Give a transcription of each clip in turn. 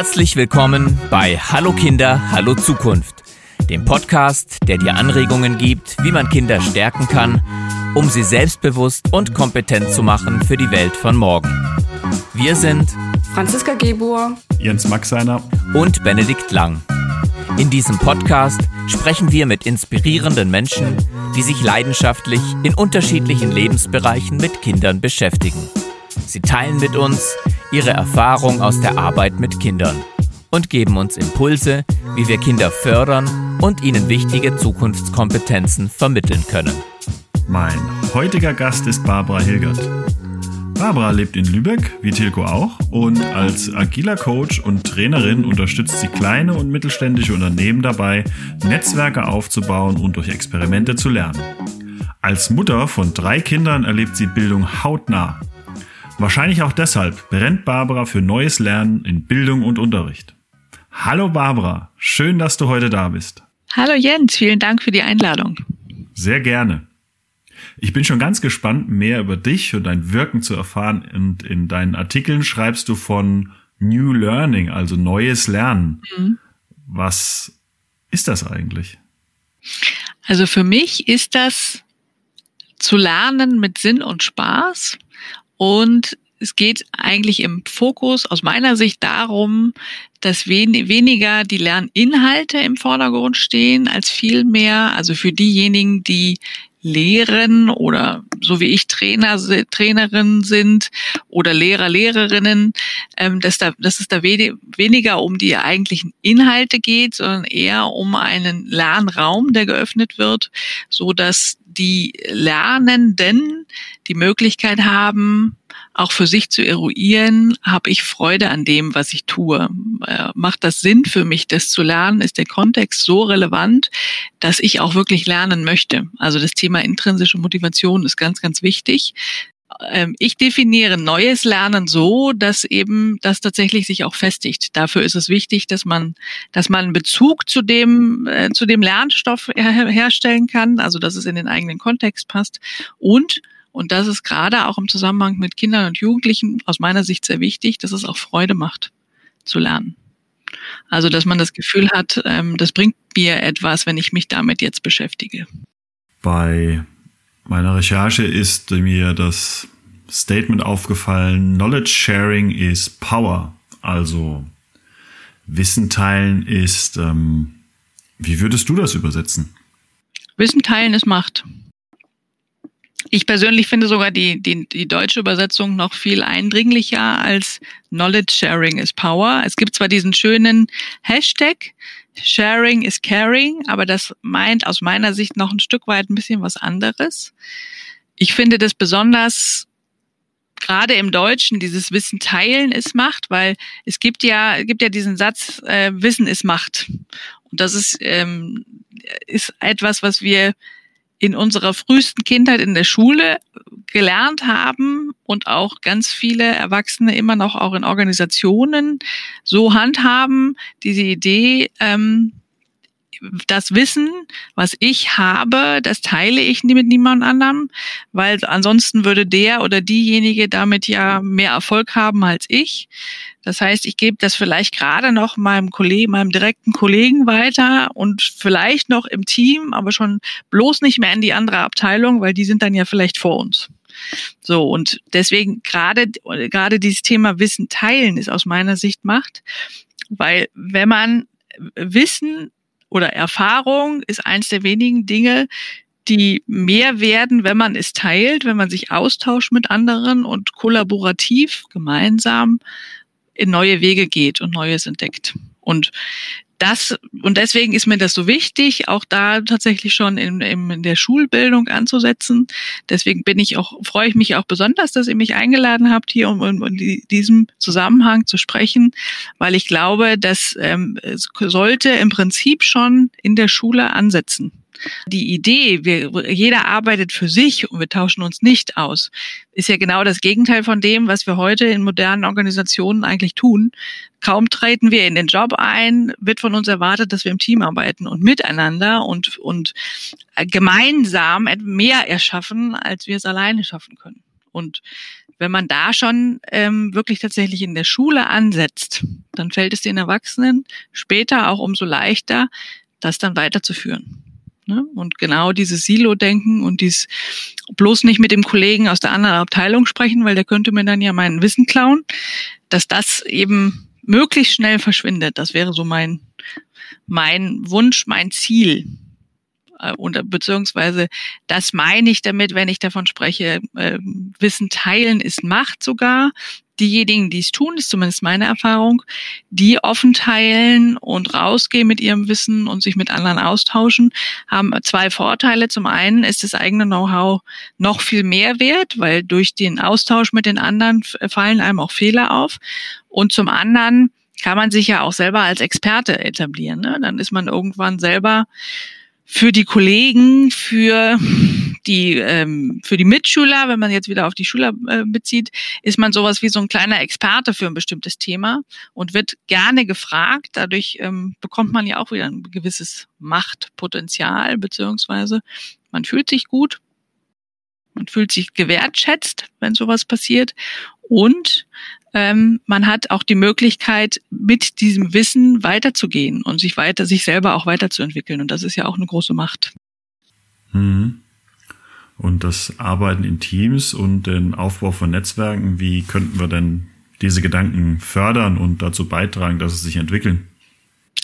Herzlich willkommen bei Hallo Kinder, Hallo Zukunft, dem Podcast, der dir Anregungen gibt, wie man Kinder stärken kann, um sie selbstbewusst und kompetent zu machen für die Welt von morgen. Wir sind Franziska Gebur, Jens Maxeiner und Benedikt Lang. In diesem Podcast sprechen wir mit inspirierenden Menschen, die sich leidenschaftlich in unterschiedlichen Lebensbereichen mit Kindern beschäftigen. Sie teilen mit uns ihre Erfahrung aus der Arbeit mit Kindern und geben uns Impulse, wie wir Kinder fördern und ihnen wichtige Zukunftskompetenzen vermitteln können. Mein heutiger Gast ist Barbara Hilgert. Barbara lebt in Lübeck, wie Tilko auch, und als agiler Coach und Trainerin unterstützt sie kleine und mittelständische Unternehmen dabei, Netzwerke aufzubauen und durch Experimente zu lernen. Als Mutter von drei Kindern erlebt sie Bildung hautnah. Wahrscheinlich auch deshalb brennt Barbara für neues Lernen in Bildung und Unterricht. Hallo Barbara, schön, dass du heute da bist. Hallo Jens, vielen Dank für die Einladung. Sehr gerne. Ich bin schon ganz gespannt, mehr über dich und dein Wirken zu erfahren. Und in deinen Artikeln schreibst du von New Learning, also neues Lernen. Mhm. Was ist das eigentlich? Also für mich ist das zu lernen mit Sinn und Spaß und es geht eigentlich im Fokus aus meiner Sicht darum, dass wen weniger die Lerninhalte im Vordergrund stehen, als vielmehr, also für diejenigen, die lehren oder so wie ich Trainer, Trainerin sind oder Lehrer, Lehrerinnen, ähm, dass, da, dass es da we weniger um die eigentlichen Inhalte geht, sondern eher um einen Lernraum, der geöffnet wird, so dass die Lernenden die Möglichkeit haben, auch für sich zu eruieren, habe ich Freude an dem, was ich tue. Äh, macht das Sinn für mich, das zu lernen? Ist der Kontext so relevant, dass ich auch wirklich lernen möchte? Also das Thema intrinsische Motivation ist ganz, ganz wichtig. Ähm, ich definiere neues Lernen so, dass eben das tatsächlich sich auch festigt. Dafür ist es wichtig, dass man, dass man einen Bezug zu dem, äh, zu dem Lernstoff her herstellen kann, also dass es in den eigenen Kontext passt und und das ist gerade auch im Zusammenhang mit Kindern und Jugendlichen aus meiner Sicht sehr wichtig, dass es auch Freude macht zu lernen. Also, dass man das Gefühl hat, ähm, das bringt mir etwas, wenn ich mich damit jetzt beschäftige. Bei meiner Recherche ist mir das Statement aufgefallen, Knowledge Sharing is Power. Also Wissen teilen ist, ähm, wie würdest du das übersetzen? Wissen teilen ist Macht. Ich persönlich finde sogar die, die, die deutsche Übersetzung noch viel eindringlicher als Knowledge Sharing is Power. Es gibt zwar diesen schönen Hashtag, Sharing is Caring, aber das meint aus meiner Sicht noch ein Stück weit ein bisschen was anderes. Ich finde das besonders gerade im Deutschen dieses Wissen teilen ist Macht, weil es gibt ja gibt ja diesen Satz äh, Wissen ist Macht und das ist ähm, ist etwas, was wir in unserer frühesten Kindheit in der Schule gelernt haben und auch ganz viele Erwachsene immer noch auch in Organisationen so handhaben, diese Idee, ähm, das Wissen, was ich habe, das teile ich mit niemand anderem, weil ansonsten würde der oder diejenige damit ja mehr Erfolg haben als ich. Das heißt, ich gebe das vielleicht gerade noch meinem Kollegen, meinem direkten Kollegen weiter und vielleicht noch im Team, aber schon bloß nicht mehr in die andere Abteilung, weil die sind dann ja vielleicht vor uns. So, und deswegen gerade, gerade dieses Thema Wissen teilen ist aus meiner Sicht Macht, weil wenn man Wissen oder Erfahrung ist eins der wenigen Dinge, die mehr werden, wenn man es teilt, wenn man sich austauscht mit anderen und kollaborativ gemeinsam in neue Wege geht und Neues entdeckt. Und das, und deswegen ist mir das so wichtig, auch da tatsächlich schon in, in der Schulbildung anzusetzen. Deswegen bin ich auch, freue ich mich auch besonders, dass ihr mich eingeladen habt, hier um, um, um diesem Zusammenhang zu sprechen, weil ich glaube, dass ähm, sollte im Prinzip schon in der Schule ansetzen. Die Idee, wir, jeder arbeitet für sich und wir tauschen uns nicht aus, ist ja genau das Gegenteil von dem, was wir heute in modernen Organisationen eigentlich tun. Kaum treten wir in den Job ein, wird von uns erwartet, dass wir im Team arbeiten und miteinander und, und gemeinsam mehr erschaffen, als wir es alleine schaffen können. Und wenn man da schon ähm, wirklich tatsächlich in der Schule ansetzt, dann fällt es den Erwachsenen später auch umso leichter, das dann weiterzuführen. Ne? Und genau dieses Silo-Denken und dies bloß nicht mit dem Kollegen aus der anderen Abteilung sprechen, weil der könnte mir dann ja mein Wissen klauen, dass das eben möglichst schnell verschwindet. Das wäre so mein, mein Wunsch, mein Ziel. Äh, und beziehungsweise das meine ich damit, wenn ich davon spreche, äh, Wissen teilen ist Macht sogar. Diejenigen, die es tun, ist zumindest meine Erfahrung, die offen teilen und rausgehen mit ihrem Wissen und sich mit anderen austauschen, haben zwei Vorteile. Zum einen ist das eigene Know-how noch viel mehr wert, weil durch den Austausch mit den anderen fallen einem auch Fehler auf. Und zum anderen kann man sich ja auch selber als Experte etablieren. Ne? Dann ist man irgendwann selber für die Kollegen, für die ähm, für die Mitschüler, wenn man jetzt wieder auf die Schüler äh, bezieht, ist man sowas wie so ein kleiner Experte für ein bestimmtes Thema und wird gerne gefragt. Dadurch ähm, bekommt man ja auch wieder ein gewisses Machtpotenzial beziehungsweise man fühlt sich gut, man fühlt sich gewertschätzt, wenn sowas passiert und ähm, man hat auch die Möglichkeit, mit diesem Wissen weiterzugehen und sich weiter, sich selber auch weiterzuentwickeln. Und das ist ja auch eine große Macht. Mhm. Und das Arbeiten in Teams und den Aufbau von Netzwerken, wie könnten wir denn diese Gedanken fördern und dazu beitragen, dass sie sich entwickeln?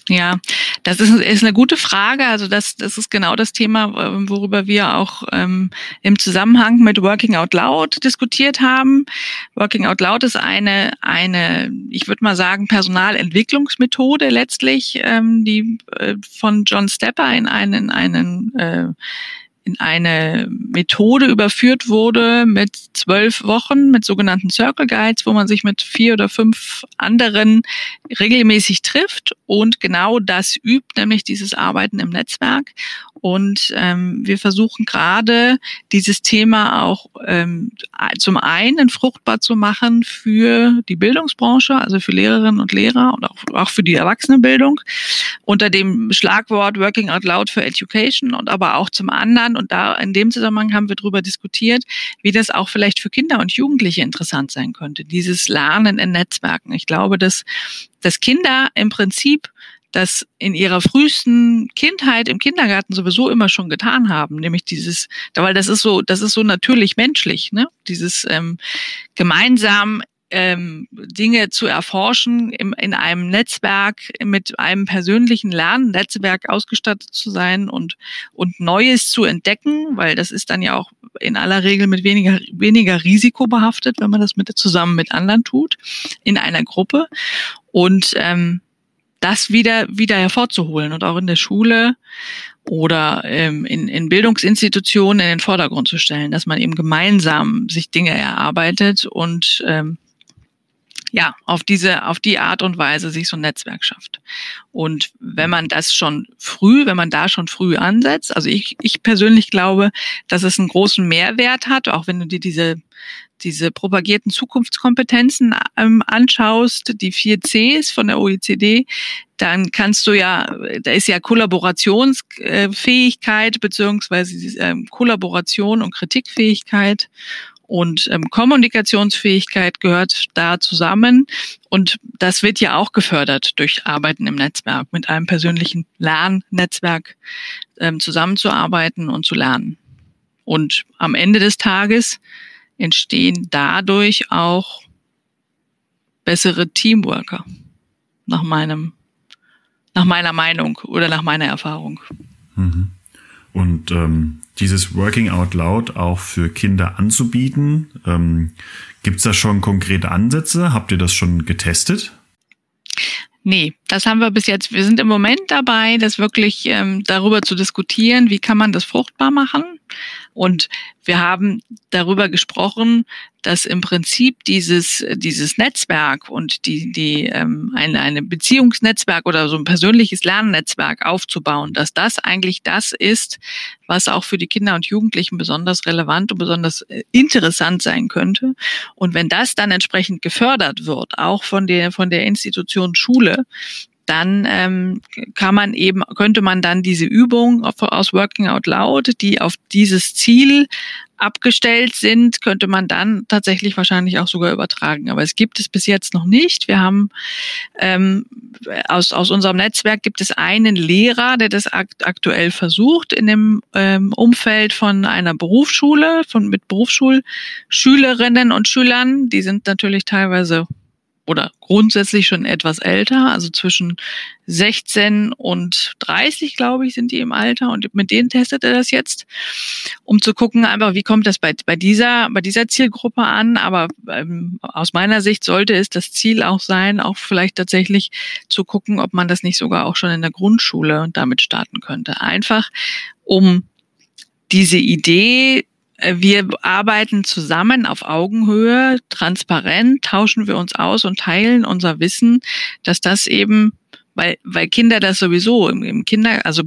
Ja, das ist, ist eine gute Frage. Also das, das ist genau das Thema, worüber wir auch ähm, im Zusammenhang mit Working Out Loud diskutiert haben. Working Out Loud ist eine, eine, ich würde mal sagen, Personalentwicklungsmethode letztlich, ähm, die äh, von John Stepper in einen, einen äh, in eine Methode überführt wurde mit zwölf Wochen mit sogenannten Circle Guides, wo man sich mit vier oder fünf anderen regelmäßig trifft und genau das übt, nämlich dieses Arbeiten im Netzwerk. Und ähm, wir versuchen gerade dieses Thema auch ähm, zum einen fruchtbar zu machen für die Bildungsbranche, also für Lehrerinnen und Lehrer und auch, auch für die Erwachsenenbildung unter dem Schlagwort Working Out Loud for Education und aber auch zum anderen, und da in dem Zusammenhang haben wir darüber diskutiert, wie das auch vielleicht für Kinder und Jugendliche interessant sein könnte, dieses Lernen in Netzwerken. Ich glaube, dass, dass Kinder im Prinzip das in ihrer frühesten Kindheit im Kindergarten sowieso immer schon getan haben, nämlich dieses, weil das ist so, das ist so natürlich menschlich, ne? Dieses ähm, gemeinsam ähm, Dinge zu erforschen, im, in einem Netzwerk, mit einem persönlichen Lernnetzwerk ausgestattet zu sein und, und Neues zu entdecken, weil das ist dann ja auch in aller Regel mit weniger, weniger Risiko behaftet, wenn man das mit, zusammen mit anderen tut, in einer Gruppe. Und ähm, das wieder, wieder hervorzuholen und auch in der Schule oder ähm, in, in Bildungsinstitutionen in den Vordergrund zu stellen, dass man eben gemeinsam sich Dinge erarbeitet und ähm, ja, auf diese, auf die Art und Weise sich so ein Netzwerk schafft. Und wenn man das schon früh, wenn man da schon früh ansetzt, also ich, ich persönlich glaube, dass es einen großen Mehrwert hat, auch wenn du dir diese, diese propagierten Zukunftskompetenzen ähm, anschaust, die vier Cs von der OECD, dann kannst du ja, da ist ja Kollaborationsfähigkeit beziehungsweise ähm, Kollaboration und Kritikfähigkeit und ähm, Kommunikationsfähigkeit gehört da zusammen. Und das wird ja auch gefördert durch Arbeiten im Netzwerk, mit einem persönlichen Lernnetzwerk ähm, zusammenzuarbeiten und zu lernen. Und am Ende des Tages entstehen dadurch auch bessere Teamworker, nach meinem, nach meiner Meinung oder nach meiner Erfahrung. Mhm. Und ähm, dieses Working Out Loud auch für Kinder anzubieten, ähm, gibt es da schon konkrete Ansätze? Habt ihr das schon getestet? Nee, das haben wir bis jetzt. Wir sind im Moment dabei, das wirklich ähm, darüber zu diskutieren, wie kann man das fruchtbar machen. Und wir haben darüber gesprochen, dass im Prinzip dieses, dieses Netzwerk und die, die ähm, eine, eine Beziehungsnetzwerk oder so ein persönliches Lernnetzwerk aufzubauen, dass das eigentlich das ist, was auch für die Kinder und Jugendlichen besonders relevant und besonders äh, interessant sein könnte. Und wenn das dann entsprechend gefördert wird, auch von der, von der Institution Schule, dann ähm, kann man eben, könnte man dann diese Übung aus Working Out Loud, die auf dieses Ziel abgestellt sind, könnte man dann tatsächlich wahrscheinlich auch sogar übertragen. Aber es gibt es bis jetzt noch nicht. Wir haben ähm, aus, aus unserem Netzwerk gibt es einen Lehrer, der das akt aktuell versucht in dem ähm, Umfeld von einer Berufsschule, von mit Berufsschulschülerinnen und Schülern. Die sind natürlich teilweise oder grundsätzlich schon etwas älter, also zwischen 16 und 30, glaube ich, sind die im Alter und mit denen testet er das jetzt, um zu gucken einfach, wie kommt das bei, bei dieser, bei dieser Zielgruppe an, aber ähm, aus meiner Sicht sollte es das Ziel auch sein, auch vielleicht tatsächlich zu gucken, ob man das nicht sogar auch schon in der Grundschule damit starten könnte. Einfach, um diese Idee wir arbeiten zusammen auf Augenhöhe, transparent, tauschen wir uns aus und teilen unser Wissen, dass das eben, weil, weil Kinder das sowieso im, im Kinder, also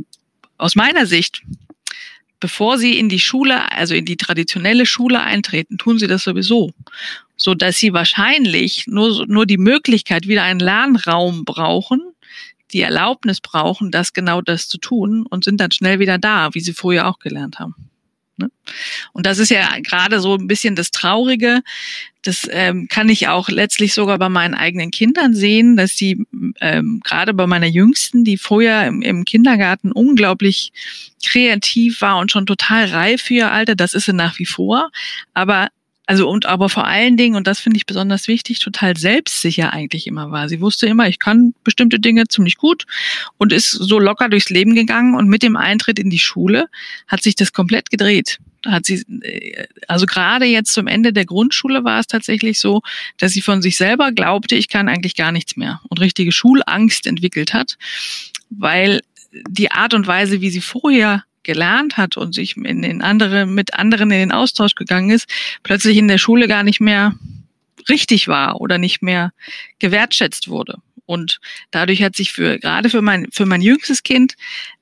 aus meiner Sicht, bevor sie in die Schule, also in die traditionelle Schule eintreten, tun sie das sowieso, so dass sie wahrscheinlich nur, nur die Möglichkeit wieder einen Lernraum brauchen, die Erlaubnis brauchen, das genau das zu tun und sind dann schnell wieder da, wie sie vorher auch gelernt haben. Ne? Und das ist ja gerade so ein bisschen das Traurige. Das ähm, kann ich auch letztlich sogar bei meinen eigenen Kindern sehen, dass die ähm, gerade bei meiner Jüngsten, die vorher im, im Kindergarten unglaublich kreativ war und schon total reif für ihr Alter, das ist sie nach wie vor, aber also und aber vor allen Dingen, und das finde ich besonders wichtig, total selbstsicher eigentlich immer war. Sie wusste immer, ich kann bestimmte Dinge ziemlich gut und ist so locker durchs Leben gegangen und mit dem Eintritt in die Schule hat sich das komplett gedreht. Da hat sie, äh, also gerade jetzt zum Ende der Grundschule war es tatsächlich so, dass sie von sich selber glaubte, ich kann eigentlich gar nichts mehr und richtige Schulangst entwickelt hat, weil die Art und Weise, wie sie vorher gelernt hat und sich in den anderen, mit anderen in den Austausch gegangen ist, plötzlich in der Schule gar nicht mehr richtig war oder nicht mehr gewertschätzt wurde. Und dadurch hat sich für, gerade für mein, für mein jüngstes Kind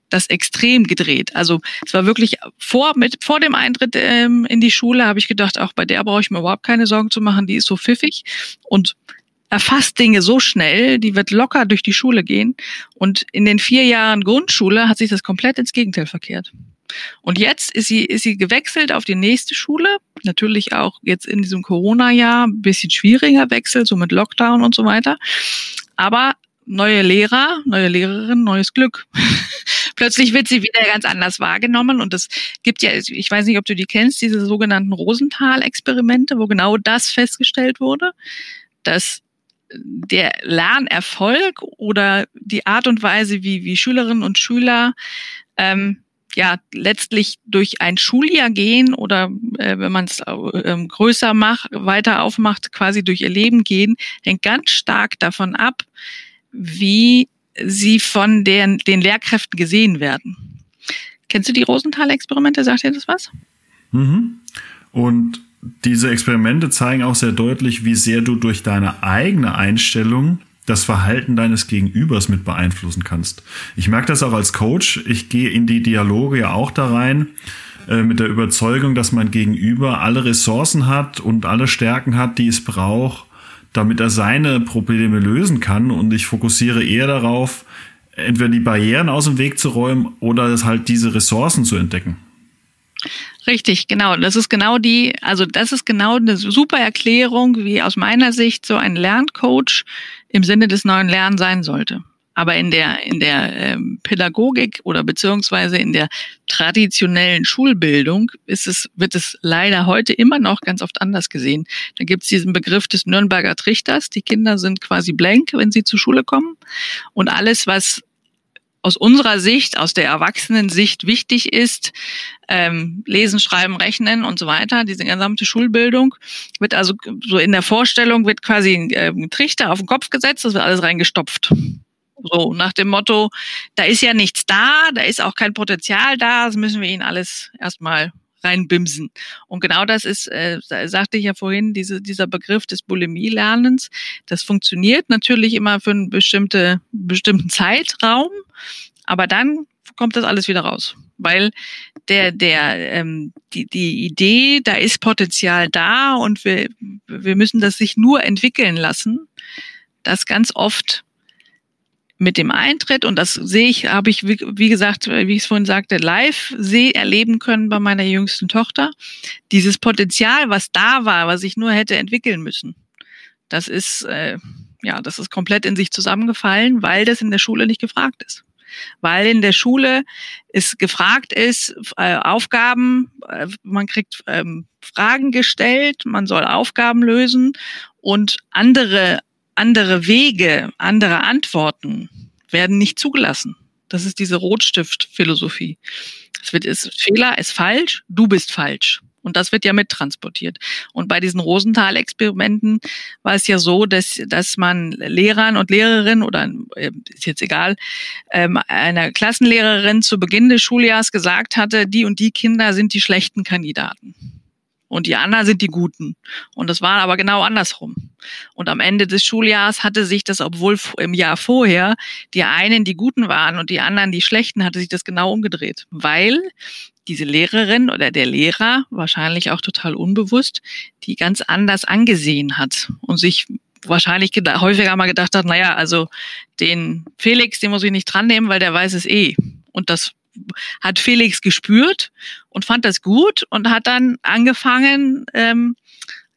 das extrem gedreht. Also es war wirklich vor, mit, vor dem Eintritt ähm, in die Schule habe ich gedacht, auch bei der brauche ich mir überhaupt keine Sorgen zu machen, die ist so pfiffig und erfasst Dinge so schnell, die wird locker durch die Schule gehen. Und in den vier Jahren Grundschule hat sich das komplett ins Gegenteil verkehrt. Und jetzt ist sie, ist sie gewechselt auf die nächste Schule. Natürlich auch jetzt in diesem Corona-Jahr ein bisschen schwieriger Wechsel, so mit Lockdown und so weiter. Aber neue Lehrer, neue Lehrerin, neues Glück. Plötzlich wird sie wieder ganz anders wahrgenommen und es gibt ja, ich weiß nicht, ob du die kennst, diese sogenannten Rosenthal-Experimente, wo genau das festgestellt wurde, dass der Lernerfolg oder die Art und Weise, wie, wie Schülerinnen und Schüler ähm, ja letztlich durch ein Schuljahr gehen oder äh, wenn man es äh, größer macht, weiter aufmacht, quasi durch ihr Leben gehen, hängt ganz stark davon ab, wie sie von den, den Lehrkräften gesehen werden. Kennst du die Rosenthal-Experimente? Sagt dir das was? Mhm. Und diese Experimente zeigen auch sehr deutlich, wie sehr du durch deine eigene Einstellung das Verhalten deines Gegenübers mit beeinflussen kannst. Ich merke das auch als Coach. Ich gehe in die Dialoge ja auch da rein äh, mit der Überzeugung, dass mein Gegenüber alle Ressourcen hat und alle Stärken hat, die es braucht, damit er seine Probleme lösen kann. Und ich fokussiere eher darauf, entweder die Barrieren aus dem Weg zu räumen oder halt diese Ressourcen zu entdecken. Richtig, genau. Das ist genau die, also das ist genau eine super Erklärung, wie aus meiner Sicht so ein Lerncoach im Sinne des neuen Lernens sein sollte. Aber in der, in der ähm, Pädagogik oder beziehungsweise in der traditionellen Schulbildung ist es, wird es leider heute immer noch ganz oft anders gesehen. Da gibt es diesen Begriff des Nürnberger Trichters. Die Kinder sind quasi blank, wenn sie zur Schule kommen. Und alles, was aus unserer Sicht, aus der Erwachsenensicht wichtig ist, ähm, lesen, schreiben, rechnen und so weiter, diese gesamte Schulbildung, wird also so in der Vorstellung wird quasi ein, äh, ein Trichter auf den Kopf gesetzt, das wird alles reingestopft. So, nach dem Motto, da ist ja nichts da, da ist auch kein Potenzial da, das müssen wir ihnen alles erstmal reinbimsen. Und genau das ist, äh, sagte ich ja vorhin, diese, dieser Begriff des Bulimie-Lernens. Das funktioniert natürlich immer für einen bestimmte, bestimmten Zeitraum, aber dann kommt das alles wieder raus. Weil der, der, ähm, die, die Idee, da ist Potenzial da und wir, wir müssen das sich nur entwickeln lassen, das ganz oft mit dem Eintritt, und das sehe ich, habe ich, wie, gesagt, wie ich es vorhin sagte, live seh, erleben können bei meiner jüngsten Tochter. Dieses Potenzial, was da war, was ich nur hätte entwickeln müssen, das ist, äh, ja, das ist komplett in sich zusammengefallen, weil das in der Schule nicht gefragt ist. Weil in der Schule es gefragt ist, äh, Aufgaben, äh, man kriegt ähm, Fragen gestellt, man soll Aufgaben lösen und andere andere Wege, andere Antworten werden nicht zugelassen. Das ist diese Rotstift-Philosophie. Es wird, ist Fehler ist falsch, du bist falsch. Und das wird ja mittransportiert. Und bei diesen Rosenthal-Experimenten war es ja so, dass, dass man Lehrern und Lehrerinnen oder äh, ist jetzt egal, ähm, einer Klassenlehrerin zu Beginn des Schuljahres gesagt hatte, die und die Kinder sind die schlechten Kandidaten und die anderen sind die Guten. Und das war aber genau andersrum. Und am Ende des Schuljahres hatte sich das, obwohl im Jahr vorher die einen die Guten waren und die anderen die Schlechten, hatte sich das genau umgedreht, weil diese Lehrerin oder der Lehrer, wahrscheinlich auch total unbewusst, die ganz anders angesehen hat und sich wahrscheinlich häufiger mal gedacht hat, naja, also den Felix, den muss ich nicht dran nehmen, weil der weiß es eh. Und das hat Felix gespürt und fand das gut und hat dann angefangen, ähm,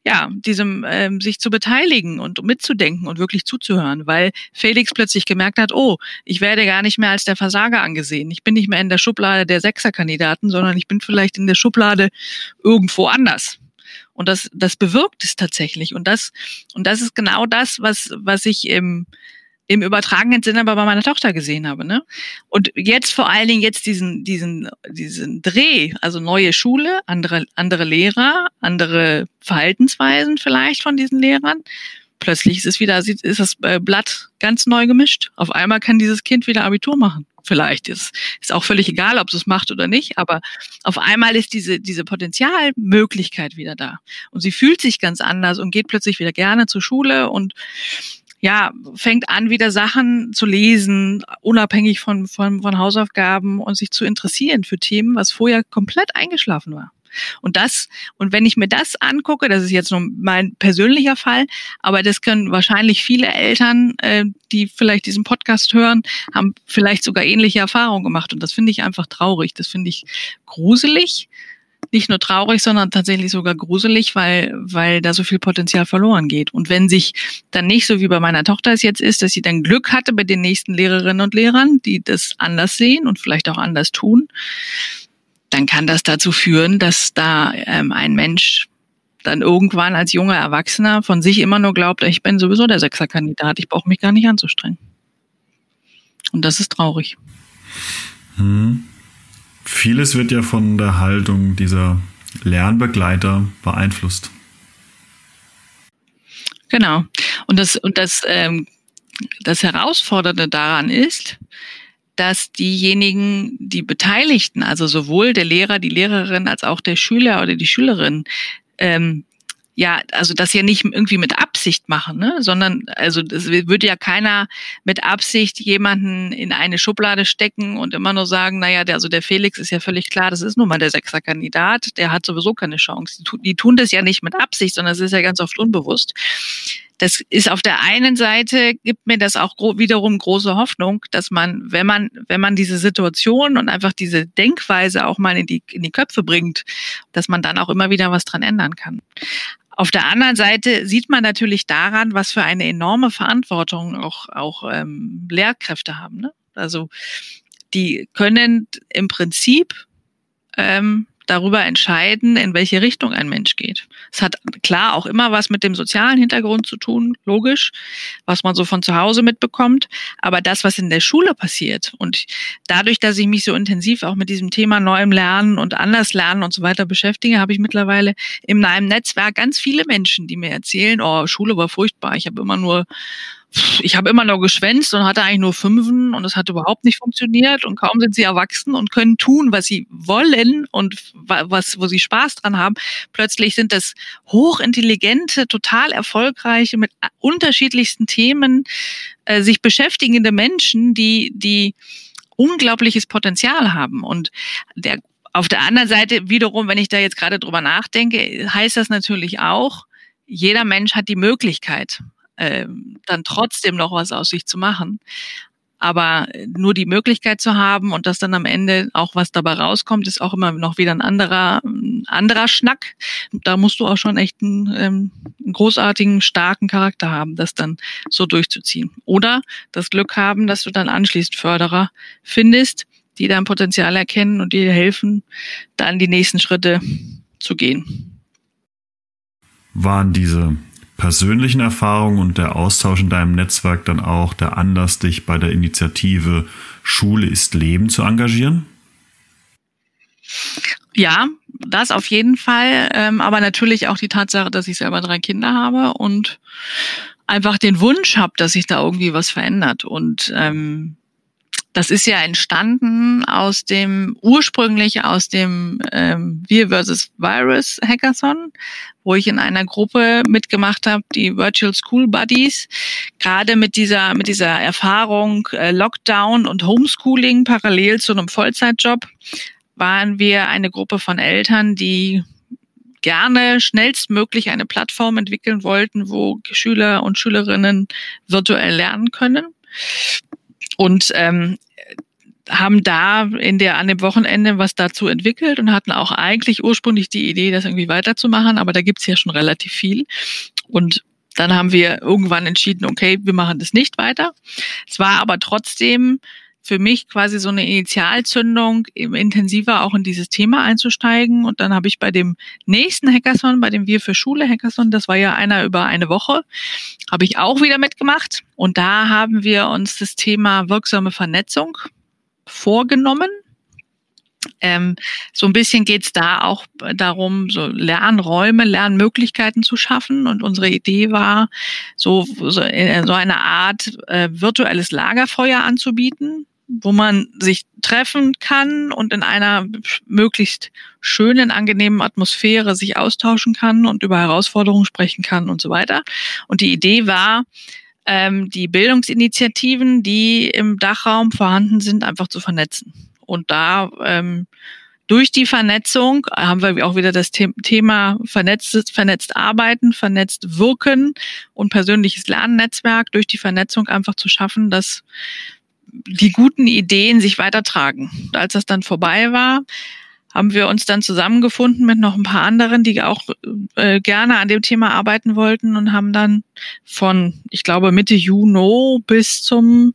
ja, diesem ähm, sich zu beteiligen und mitzudenken und wirklich zuzuhören, weil Felix plötzlich gemerkt hat, oh, ich werde gar nicht mehr als der Versager angesehen. Ich bin nicht mehr in der Schublade der Sechserkandidaten, sondern ich bin vielleicht in der Schublade irgendwo anders. Und das, das bewirkt es tatsächlich. Und das, und das ist genau das, was, was ich im, im übertragenen Sinne aber bei meiner Tochter gesehen habe. Ne? Und jetzt vor allen Dingen jetzt diesen, diesen, diesen Dreh, also neue Schule, andere, andere Lehrer, andere Verhaltensweisen vielleicht von diesen Lehrern. Plötzlich ist es wieder, ist das äh, Blatt ganz neu gemischt. Auf einmal kann dieses Kind wieder Abitur machen. Vielleicht ist, ist auch völlig egal, ob es macht oder nicht, aber auf einmal ist diese, diese Potenzialmöglichkeit wieder da. Und sie fühlt sich ganz anders und geht plötzlich wieder gerne zur Schule und ja, fängt an, wieder Sachen zu lesen, unabhängig von, von, von Hausaufgaben und sich zu interessieren für Themen, was vorher komplett eingeschlafen war. Und das, und wenn ich mir das angucke, das ist jetzt nur mein persönlicher Fall, aber das können wahrscheinlich viele Eltern, äh, die vielleicht diesen Podcast hören, haben vielleicht sogar ähnliche Erfahrungen gemacht. Und das finde ich einfach traurig. Das finde ich gruselig nicht nur traurig, sondern tatsächlich sogar gruselig, weil, weil da so viel Potenzial verloren geht. Und wenn sich dann nicht so wie bei meiner Tochter es jetzt ist, dass sie dann Glück hatte bei den nächsten Lehrerinnen und Lehrern, die das anders sehen und vielleicht auch anders tun, dann kann das dazu führen, dass da ähm, ein Mensch dann irgendwann als junger Erwachsener von sich immer nur glaubt, ich bin sowieso der Sechserkandidat, ich brauche mich gar nicht anzustrengen. Und das ist traurig. Hm. Vieles wird ja von der Haltung dieser Lernbegleiter beeinflusst. Genau. Und das, und das, ähm, das Herausfordernde daran ist, dass diejenigen, die Beteiligten, also sowohl der Lehrer, die Lehrerin als auch der Schüler oder die Schülerin, ähm, ja, also das ja nicht irgendwie mit Absicht machen, ne? sondern also das würde ja keiner mit Absicht jemanden in eine Schublade stecken und immer nur sagen, naja, der, also der Felix ist ja völlig klar, das ist nun mal der Sechserkandidat, der hat sowieso keine Chance. Die, die tun das ja nicht mit Absicht, sondern es ist ja ganz oft unbewusst. Das ist auf der einen Seite gibt mir das auch wiederum große Hoffnung, dass man, wenn man, wenn man diese Situation und einfach diese Denkweise auch mal in die, in die Köpfe bringt, dass man dann auch immer wieder was dran ändern kann. Auf der anderen Seite sieht man natürlich daran, was für eine enorme Verantwortung auch, auch ähm, Lehrkräfte haben. Ne? Also die können im Prinzip ähm, darüber entscheiden, in welche Richtung ein Mensch geht. Es hat klar auch immer was mit dem sozialen Hintergrund zu tun, logisch, was man so von zu Hause mitbekommt. Aber das, was in der Schule passiert und dadurch, dass ich mich so intensiv auch mit diesem Thema neuem Lernen und anders lernen und so weiter beschäftige, habe ich mittlerweile in einem Netzwerk ganz viele Menschen, die mir erzählen, oh, Schule war furchtbar, ich habe immer nur ich habe immer nur geschwänzt und hatte eigentlich nur Fünfen und es hat überhaupt nicht funktioniert und kaum sind sie erwachsen und können tun, was sie wollen und was, wo sie Spaß dran haben. Plötzlich sind das hochintelligente, total erfolgreiche, mit unterschiedlichsten Themen äh, sich beschäftigende Menschen, die, die unglaubliches Potenzial haben. Und der, auf der anderen Seite wiederum, wenn ich da jetzt gerade drüber nachdenke, heißt das natürlich auch, jeder Mensch hat die Möglichkeit, ähm, dann trotzdem noch was aus sich zu machen. Aber nur die Möglichkeit zu haben und dass dann am Ende auch was dabei rauskommt, ist auch immer noch wieder ein anderer, ein anderer Schnack. Da musst du auch schon echt einen, ähm, einen großartigen, starken Charakter haben, das dann so durchzuziehen. Oder das Glück haben, dass du dann anschließend Förderer findest, die dein Potenzial erkennen und dir helfen, dann die nächsten Schritte zu gehen. Waren diese persönlichen Erfahrungen und der Austausch in deinem Netzwerk dann auch der Anlass, dich bei der Initiative Schule ist Leben zu engagieren? Ja, das auf jeden Fall, ähm, aber natürlich auch die Tatsache, dass ich selber drei Kinder habe und einfach den Wunsch habe, dass sich da irgendwie was verändert. Und ähm, das ist ja entstanden aus dem ursprünglich aus dem ähm, Wir versus Virus Hackathon, wo ich in einer Gruppe mitgemacht habe, die Virtual School Buddies, gerade mit dieser mit dieser Erfahrung äh, Lockdown und Homeschooling parallel zu einem Vollzeitjob waren wir eine Gruppe von Eltern, die gerne schnellstmöglich eine Plattform entwickeln wollten, wo Schüler und Schülerinnen virtuell lernen können. Und ähm, haben da in der an dem Wochenende was dazu entwickelt und hatten auch eigentlich ursprünglich die Idee, das irgendwie weiterzumachen, aber da gibt's ja schon relativ viel. Und dann haben wir irgendwann entschieden, okay, wir machen das nicht weiter. Es war aber trotzdem für mich quasi so eine Initialzündung, intensiver auch in dieses Thema einzusteigen. Und dann habe ich bei dem nächsten Hackathon, bei dem Wir für Schule Hackathon, das war ja einer über eine Woche, habe ich auch wieder mitgemacht. Und da haben wir uns das Thema wirksame Vernetzung vorgenommen. Ähm, so ein bisschen geht's da auch darum, so Lernräume, Lernmöglichkeiten zu schaffen. Und unsere Idee war, so, so, so eine Art äh, virtuelles Lagerfeuer anzubieten, wo man sich treffen kann und in einer möglichst schönen, angenehmen Atmosphäre sich austauschen kann und über Herausforderungen sprechen kann und so weiter. Und die Idee war, ähm, die Bildungsinitiativen, die im Dachraum vorhanden sind, einfach zu vernetzen. Und da ähm, durch die Vernetzung haben wir auch wieder das Thema vernetzt, vernetzt arbeiten, vernetzt wirken und persönliches Lernnetzwerk durch die Vernetzung einfach zu schaffen, dass die guten Ideen sich weitertragen. Als das dann vorbei war, haben wir uns dann zusammengefunden mit noch ein paar anderen, die auch äh, gerne an dem Thema arbeiten wollten und haben dann von, ich glaube, Mitte Juni bis zum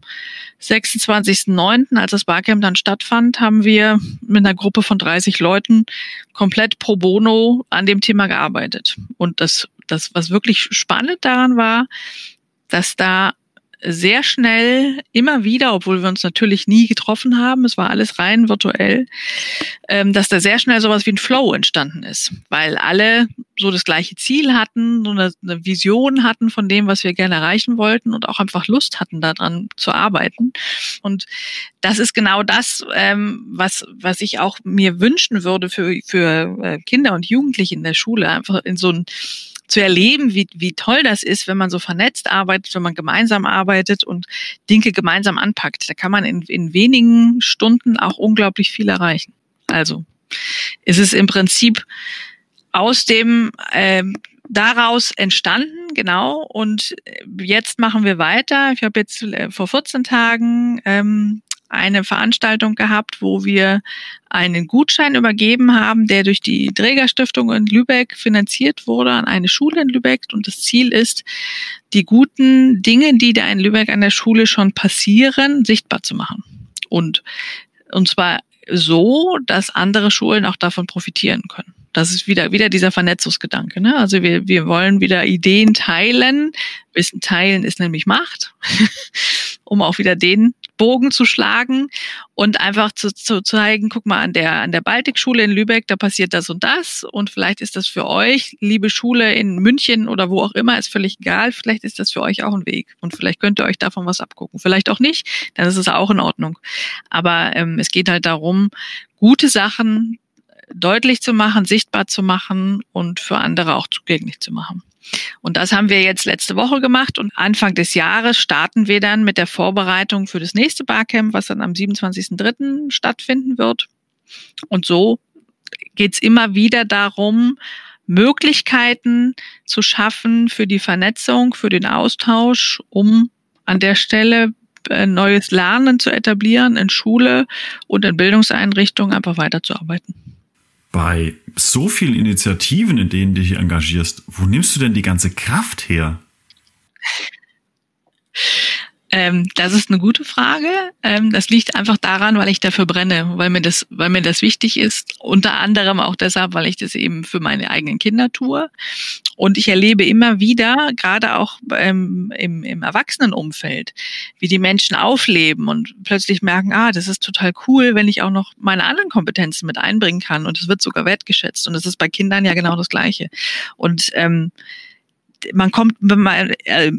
26.09., als das Barcamp dann stattfand, haben wir mit einer Gruppe von 30 Leuten komplett pro bono an dem Thema gearbeitet. Und das, das was wirklich spannend daran war, dass da sehr schnell immer wieder, obwohl wir uns natürlich nie getroffen haben, es war alles rein virtuell, ähm, dass da sehr schnell sowas wie ein Flow entstanden ist, weil alle so das gleiche Ziel hatten, so eine, eine Vision hatten von dem, was wir gerne erreichen wollten und auch einfach Lust hatten, daran zu arbeiten. Und das ist genau das, ähm, was, was ich auch mir wünschen würde für, für äh, Kinder und Jugendliche in der Schule, einfach in so ein zu erleben, wie, wie toll das ist, wenn man so vernetzt arbeitet, wenn man gemeinsam arbeitet und Dinge gemeinsam anpackt. Da kann man in, in wenigen Stunden auch unglaublich viel erreichen. Also ist es im Prinzip aus dem äh, daraus entstanden, genau. Und jetzt machen wir weiter. Ich habe jetzt äh, vor 14 Tagen ähm, eine Veranstaltung gehabt, wo wir einen Gutschein übergeben haben, der durch die Trägerstiftung in Lübeck finanziert wurde an eine Schule in Lübeck. Und das Ziel ist, die guten Dinge, die da in Lübeck an der Schule schon passieren, sichtbar zu machen. Und, und zwar so, dass andere Schulen auch davon profitieren können. Das ist wieder, wieder dieser Vernetzungsgedanke. Ne? Also wir, wir wollen wieder Ideen teilen. Wissen teilen ist nämlich Macht, um auch wieder den Bogen zu schlagen und einfach zu, zu zeigen, guck mal, an der, an der Baltikschule in Lübeck, da passiert das und das und vielleicht ist das für euch, liebe Schule in München oder wo auch immer, ist völlig egal, vielleicht ist das für euch auch ein Weg und vielleicht könnt ihr euch davon was abgucken. Vielleicht auch nicht, dann ist es auch in Ordnung. Aber ähm, es geht halt darum, gute Sachen deutlich zu machen, sichtbar zu machen und für andere auch zugänglich zu machen. Und das haben wir jetzt letzte Woche gemacht und Anfang des Jahres starten wir dann mit der Vorbereitung für das nächste Barcamp, was dann am 27.03. stattfinden wird. Und so geht's immer wieder darum, Möglichkeiten zu schaffen für die Vernetzung, für den Austausch, um an der Stelle äh, neues Lernen zu etablieren in Schule und in Bildungseinrichtungen einfach weiterzuarbeiten. Bei so vielen Initiativen, in denen du dich engagierst, wo nimmst du denn die ganze Kraft her? Ähm, das ist eine gute Frage. Ähm, das liegt einfach daran, weil ich dafür brenne, weil mir das, weil mir das wichtig ist. Unter anderem auch deshalb, weil ich das eben für meine eigenen Kinder tue. Und ich erlebe immer wieder, gerade auch ähm, im, im Erwachsenenumfeld, wie die Menschen aufleben und plötzlich merken, ah, das ist total cool, wenn ich auch noch meine anderen Kompetenzen mit einbringen kann. Und es wird sogar wertgeschätzt. Und das ist bei Kindern ja genau das Gleiche. Und ähm, man kommt, man, äh,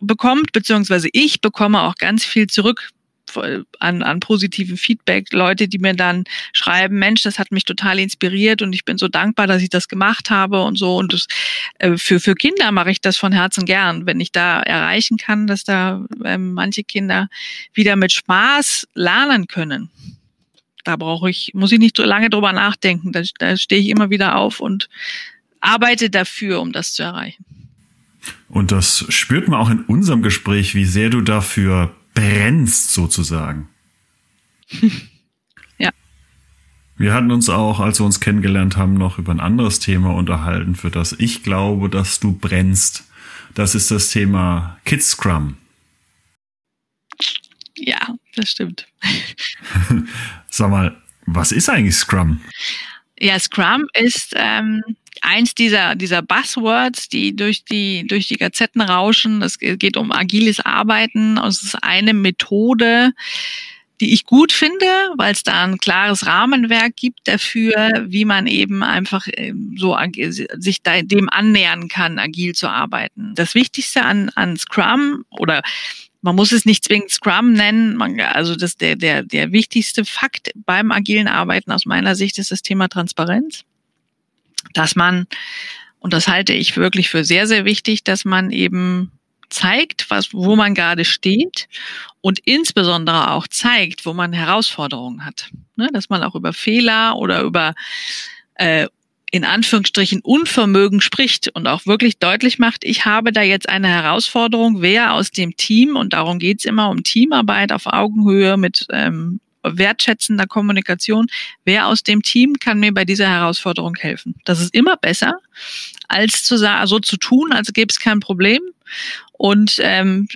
bekommt, beziehungsweise ich bekomme auch ganz viel zurück an, an positiven Feedback, Leute, die mir dann schreiben, Mensch, das hat mich total inspiriert und ich bin so dankbar, dass ich das gemacht habe und so. Und das, äh, für, für Kinder mache ich das von Herzen gern, wenn ich da erreichen kann, dass da ähm, manche Kinder wieder mit Spaß lernen können. Da brauche ich, muss ich nicht so lange drüber nachdenken. Da, da stehe ich immer wieder auf und arbeite dafür, um das zu erreichen. Und das spürt man auch in unserem Gespräch, wie sehr du dafür brennst, sozusagen. ja. Wir hatten uns auch, als wir uns kennengelernt haben, noch über ein anderes Thema unterhalten, für das ich glaube, dass du brennst. Das ist das Thema Kids Scrum. Ja, das stimmt. Sag mal, was ist eigentlich Scrum? Ja, Scrum ist ähm, eins dieser, dieser Buzzwords, die durch die, durch die Gazetten rauschen. Es geht um agiles Arbeiten. Es ist eine Methode, die ich gut finde, weil es da ein klares Rahmenwerk gibt dafür, wie man eben einfach ähm, so sich dem annähern kann, agil zu arbeiten. Das Wichtigste an, an Scrum oder man muss es nicht zwingend Scrum nennen. Man, also das der, der, der wichtigste Fakt beim agilen Arbeiten aus meiner Sicht ist das Thema Transparenz. Dass man, und das halte ich wirklich für sehr, sehr wichtig, dass man eben zeigt, was, wo man gerade steht und insbesondere auch zeigt, wo man Herausforderungen hat. Ne, dass man auch über Fehler oder über äh, in Anführungsstrichen Unvermögen spricht und auch wirklich deutlich macht, ich habe da jetzt eine Herausforderung, wer aus dem Team, und darum geht's immer um Teamarbeit auf Augenhöhe mit ähm, wertschätzender Kommunikation, wer aus dem Team kann mir bei dieser Herausforderung helfen. Das ist immer besser, als zu sagen, so zu tun, als gäbe es kein Problem. Und ähm,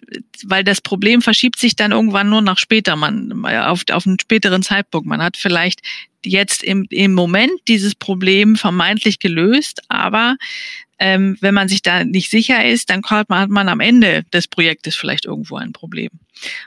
weil das Problem verschiebt sich dann irgendwann nur nach später, man auf, auf einen späteren Zeitpunkt. Man hat vielleicht jetzt im, im Moment dieses Problem vermeintlich gelöst, aber ähm, wenn man sich da nicht sicher ist, dann hat man, hat man am Ende des Projektes vielleicht irgendwo ein Problem.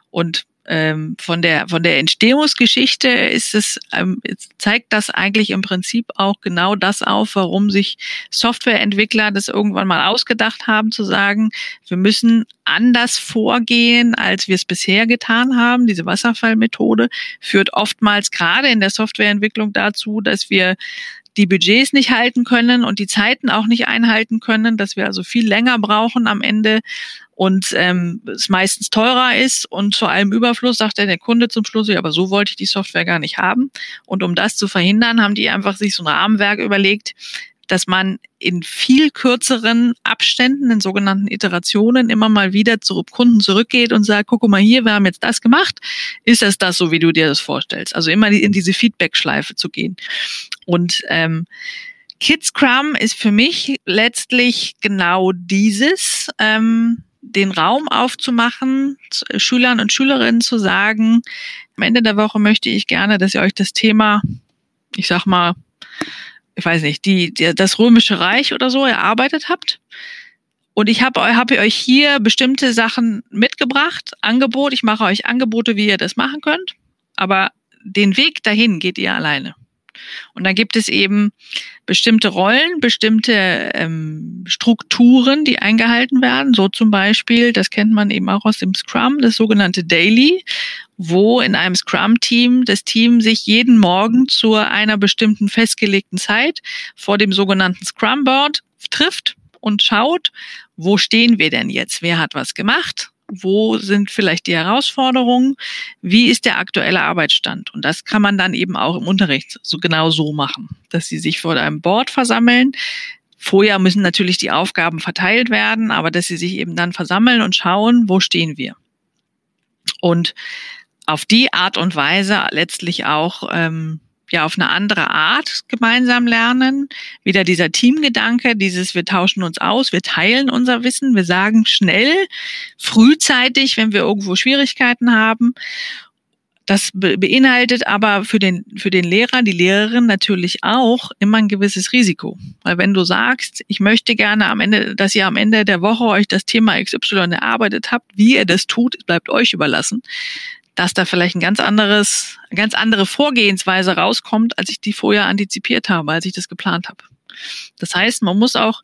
Und ähm, von der von der Entstehungsgeschichte ist es ähm, zeigt das eigentlich im Prinzip auch genau das auf, warum sich Softwareentwickler das irgendwann mal ausgedacht haben, zu sagen, wir müssen anders vorgehen, als wir es bisher getan haben. Diese Wasserfallmethode führt oftmals gerade in der Softwareentwicklung dazu, dass wir die Budgets nicht halten können und die Zeiten auch nicht einhalten können, dass wir also viel länger brauchen am Ende und ähm, es meistens teurer ist und zu allem Überfluss sagt dann der Kunde zum Schluss, ja, aber so wollte ich die Software gar nicht haben. Und um das zu verhindern, haben die einfach sich so ein Rahmenwerk überlegt, dass man in viel kürzeren Abständen, in sogenannten Iterationen, immer mal wieder zu Kunden zurückgeht und sagt, guck mal hier, wir haben jetzt das gemacht. Ist das das so, wie du dir das vorstellst? Also immer in diese Feedback-Schleife zu gehen. Und ähm, Kids Scrum ist für mich letztlich genau dieses. Ähm, den Raum aufzumachen, Schülern und Schülerinnen zu sagen, am Ende der Woche möchte ich gerne, dass ihr euch das Thema, ich sag mal, ich weiß nicht, die, die das Römische Reich oder so erarbeitet habt. Und ich habe hab euch hier bestimmte Sachen mitgebracht, Angebot. Ich mache euch Angebote, wie ihr das machen könnt. Aber den Weg dahin geht ihr alleine. Und dann gibt es eben bestimmte Rollen, bestimmte ähm, Strukturen, die eingehalten werden. So zum Beispiel, das kennt man eben auch aus dem Scrum, das sogenannte Daily, wo in einem Scrum-Team das Team sich jeden Morgen zu einer bestimmten festgelegten Zeit vor dem sogenannten Scrum-Board trifft und schaut, wo stehen wir denn jetzt? Wer hat was gemacht? Wo sind vielleicht die Herausforderungen, wie ist der aktuelle Arbeitsstand. Und das kann man dann eben auch im Unterricht so genau so machen, dass sie sich vor einem Board versammeln. Vorher müssen natürlich die Aufgaben verteilt werden, aber dass sie sich eben dann versammeln und schauen, wo stehen wir. Und auf die Art und Weise letztlich auch ähm, ja auf eine andere Art gemeinsam lernen. Wieder dieser Teamgedanke, dieses wir tauschen uns aus, wir teilen unser Wissen, wir sagen schnell, frühzeitig, wenn wir irgendwo Schwierigkeiten haben. Das beinhaltet aber für den, für den Lehrer, die Lehrerin natürlich auch immer ein gewisses Risiko. Weil wenn du sagst, ich möchte gerne am Ende, dass ihr am Ende der Woche euch das Thema XY erarbeitet habt, wie ihr das tut, bleibt euch überlassen, dass da vielleicht ein ganz anderes, ganz andere Vorgehensweise rauskommt, als ich die vorher antizipiert habe, als ich das geplant habe. Das heißt, man muss auch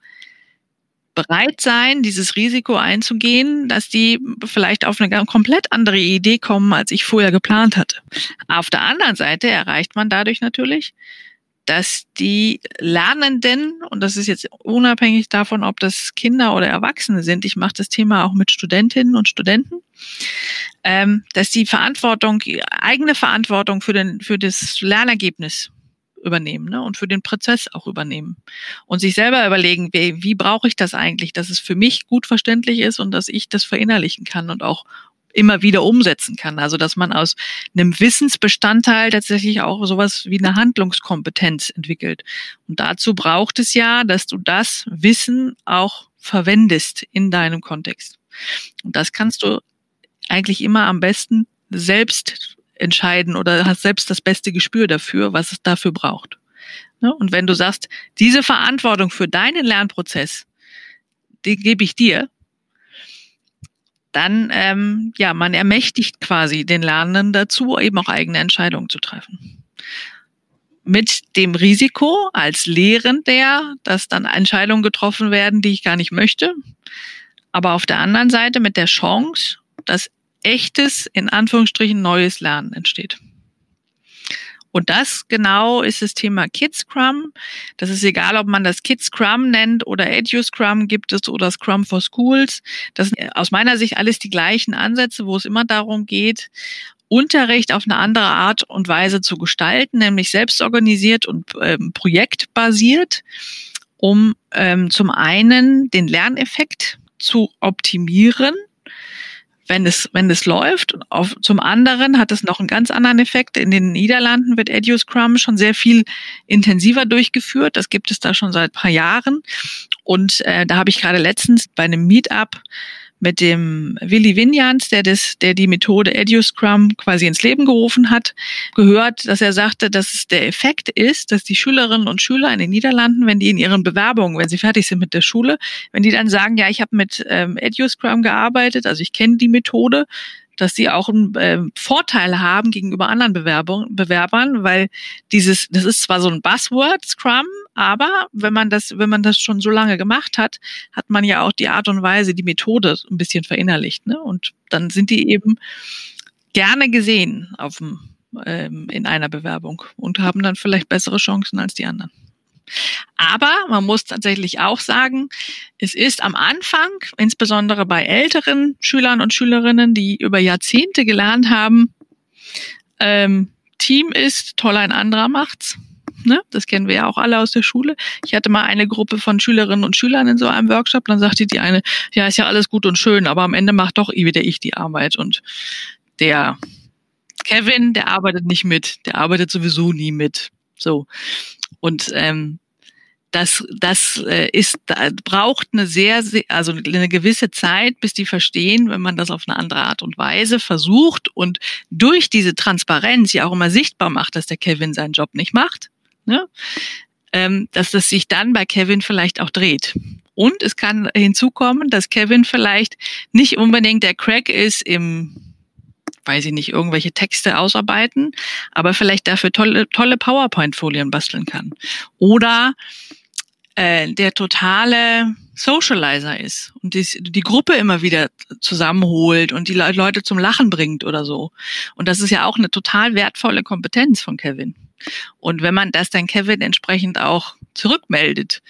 bereit sein, dieses Risiko einzugehen, dass die vielleicht auf eine komplett andere Idee kommen, als ich vorher geplant hatte. Auf der anderen Seite erreicht man dadurch natürlich, dass die Lernenden, und das ist jetzt unabhängig davon, ob das Kinder oder Erwachsene sind, ich mache das Thema auch mit Studentinnen und Studenten, ähm, dass die Verantwortung, eigene Verantwortung für, den, für das Lernergebnis übernehmen ne, und für den Prozess auch übernehmen. Und sich selber überlegen, wie, wie brauche ich das eigentlich, dass es für mich gut verständlich ist und dass ich das verinnerlichen kann und auch immer wieder umsetzen kann. Also dass man aus einem Wissensbestandteil tatsächlich auch sowas wie eine Handlungskompetenz entwickelt. Und dazu braucht es ja, dass du das Wissen auch verwendest in deinem Kontext. Und das kannst du eigentlich immer am besten selbst entscheiden oder hast selbst das beste Gespür dafür, was es dafür braucht. Ne? Und wenn du sagst, diese Verantwortung für deinen Lernprozess, die gebe ich dir, dann ähm, ja, man ermächtigt quasi den Lernenden dazu, eben auch eigene Entscheidungen zu treffen. Mit dem Risiko als Lehrender, dass dann Entscheidungen getroffen werden, die ich gar nicht möchte. Aber auf der anderen Seite mit der Chance, dass echtes, in Anführungsstrichen, neues Lernen entsteht. Und das genau ist das Thema Kids Scrum. Das ist egal, ob man das Kids Scrum nennt oder Edu Scrum gibt es oder Scrum for Schools. Das sind aus meiner Sicht alles die gleichen Ansätze, wo es immer darum geht, Unterricht auf eine andere Art und Weise zu gestalten, nämlich selbstorganisiert und ähm, projektbasiert, um ähm, zum einen den Lerneffekt zu optimieren wenn es, wenn es läuft. Auf, zum anderen hat es noch einen ganz anderen Effekt. In den Niederlanden wird EduScrum schon sehr viel intensiver durchgeführt. Das gibt es da schon seit paar Jahren. Und äh, da habe ich gerade letztens bei einem Meetup mit dem Willi Winjans, der das, der die Methode EduScrum quasi ins Leben gerufen hat, gehört, dass er sagte, dass es der Effekt ist, dass die Schülerinnen und Schüler in den Niederlanden, wenn die in ihren Bewerbungen, wenn sie fertig sind mit der Schule, wenn die dann sagen, ja, ich habe mit ähm, EduScrum gearbeitet, also ich kenne die Methode, dass sie auch einen äh, Vorteil haben gegenüber anderen Bewerbern, weil dieses, das ist zwar so ein Buzzword, Scrum, aber wenn man das, wenn man das schon so lange gemacht hat, hat man ja auch die Art und Weise, die Methode ein bisschen verinnerlicht, ne? Und dann sind die eben gerne gesehen auf dem, ähm, in einer Bewerbung und haben dann vielleicht bessere Chancen als die anderen. Aber man muss tatsächlich auch sagen, es ist am Anfang, insbesondere bei älteren Schülern und Schülerinnen, die über Jahrzehnte gelernt haben, ähm, Team ist, toll ein anderer macht's. Ne? Das kennen wir ja auch alle aus der Schule. Ich hatte mal eine Gruppe von Schülerinnen und Schülern in so einem Workshop, dann sagte die eine, ja, ist ja alles gut und schön, aber am Ende macht doch wieder ich die Arbeit. Und der Kevin, der arbeitet nicht mit, der arbeitet sowieso nie mit. So. Und ähm, das, das äh, ist, braucht eine sehr, sehr, also eine gewisse Zeit, bis die verstehen, wenn man das auf eine andere Art und Weise versucht und durch diese Transparenz ja auch immer sichtbar macht, dass der Kevin seinen Job nicht macht, ne? ähm, dass das sich dann bei Kevin vielleicht auch dreht. Und es kann hinzukommen, dass Kevin vielleicht nicht unbedingt der Crack ist im weiß ich nicht, irgendwelche Texte ausarbeiten, aber vielleicht dafür tolle, tolle PowerPoint-Folien basteln kann. Oder äh, der totale Socializer ist und die, die Gruppe immer wieder zusammenholt und die Leute zum Lachen bringt oder so. Und das ist ja auch eine total wertvolle Kompetenz von Kevin. Und wenn man das dann Kevin entsprechend auch zurückmeldet,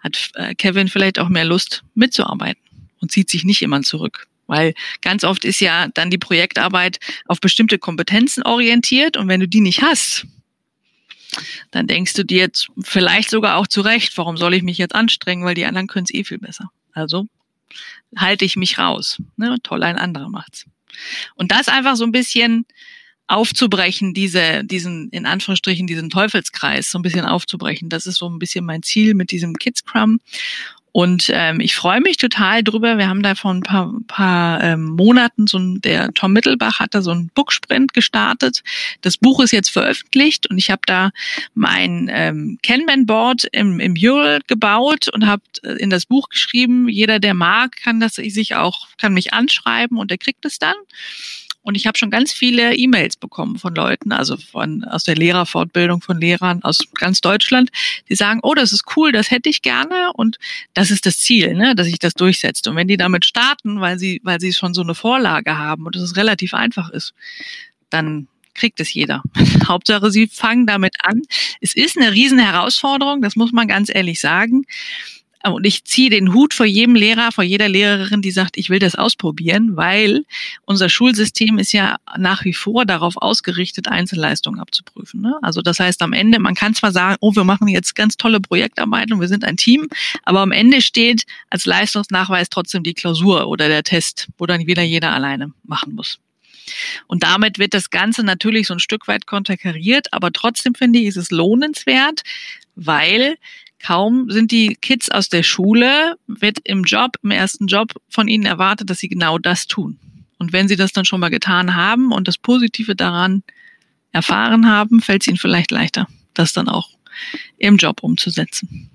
hat äh, Kevin vielleicht auch mehr Lust mitzuarbeiten und zieht sich nicht immer zurück. Weil ganz oft ist ja dann die Projektarbeit auf bestimmte Kompetenzen orientiert und wenn du die nicht hast, dann denkst du dir jetzt vielleicht sogar auch zurecht, warum soll ich mich jetzt anstrengen, weil die anderen können es eh viel besser. Also halte ich mich raus. Ne? Toll, ein anderer macht's. Und das einfach so ein bisschen aufzubrechen, diese, diesen, in Anführungsstrichen, diesen Teufelskreis so ein bisschen aufzubrechen. Das ist so ein bisschen mein Ziel mit diesem Kids Scrum. Und ähm, ich freue mich total drüber. Wir haben da vor ein paar, paar ähm, Monaten so ein, der Tom Mittelbach hat da so einen Booksprint gestartet. Das Buch ist jetzt veröffentlicht und ich habe da mein ähm, Kanban-Board im, im Mural gebaut und habe äh, in das Buch geschrieben, jeder, der mag, kann das sich auch, kann mich anschreiben und er kriegt es dann. Und ich habe schon ganz viele E-Mails bekommen von Leuten, also von aus der Lehrerfortbildung von Lehrern aus ganz Deutschland, die sagen, oh, das ist cool, das hätte ich gerne und das ist das Ziel, ne, dass ich das durchsetze. Und wenn die damit starten, weil sie, weil sie schon so eine Vorlage haben und es relativ einfach ist, dann kriegt es jeder. Hauptsache, sie fangen damit an. Es ist eine riesen Herausforderung, das muss man ganz ehrlich sagen. Und ich ziehe den Hut vor jedem Lehrer, vor jeder Lehrerin, die sagt, ich will das ausprobieren, weil unser Schulsystem ist ja nach wie vor darauf ausgerichtet, Einzelleistungen abzuprüfen. Ne? Also das heißt am Ende, man kann zwar sagen, oh, wir machen jetzt ganz tolle Projektarbeit und wir sind ein Team, aber am Ende steht als Leistungsnachweis trotzdem die Klausur oder der Test, wo dann wieder jeder alleine machen muss. Und damit wird das Ganze natürlich so ein Stück weit konterkariert, aber trotzdem finde ich, ist es lohnenswert, weil Kaum sind die Kids aus der Schule, wird im Job, im ersten Job von ihnen erwartet, dass sie genau das tun. Und wenn sie das dann schon mal getan haben und das Positive daran erfahren haben, fällt es ihnen vielleicht leichter, das dann auch im Job umzusetzen.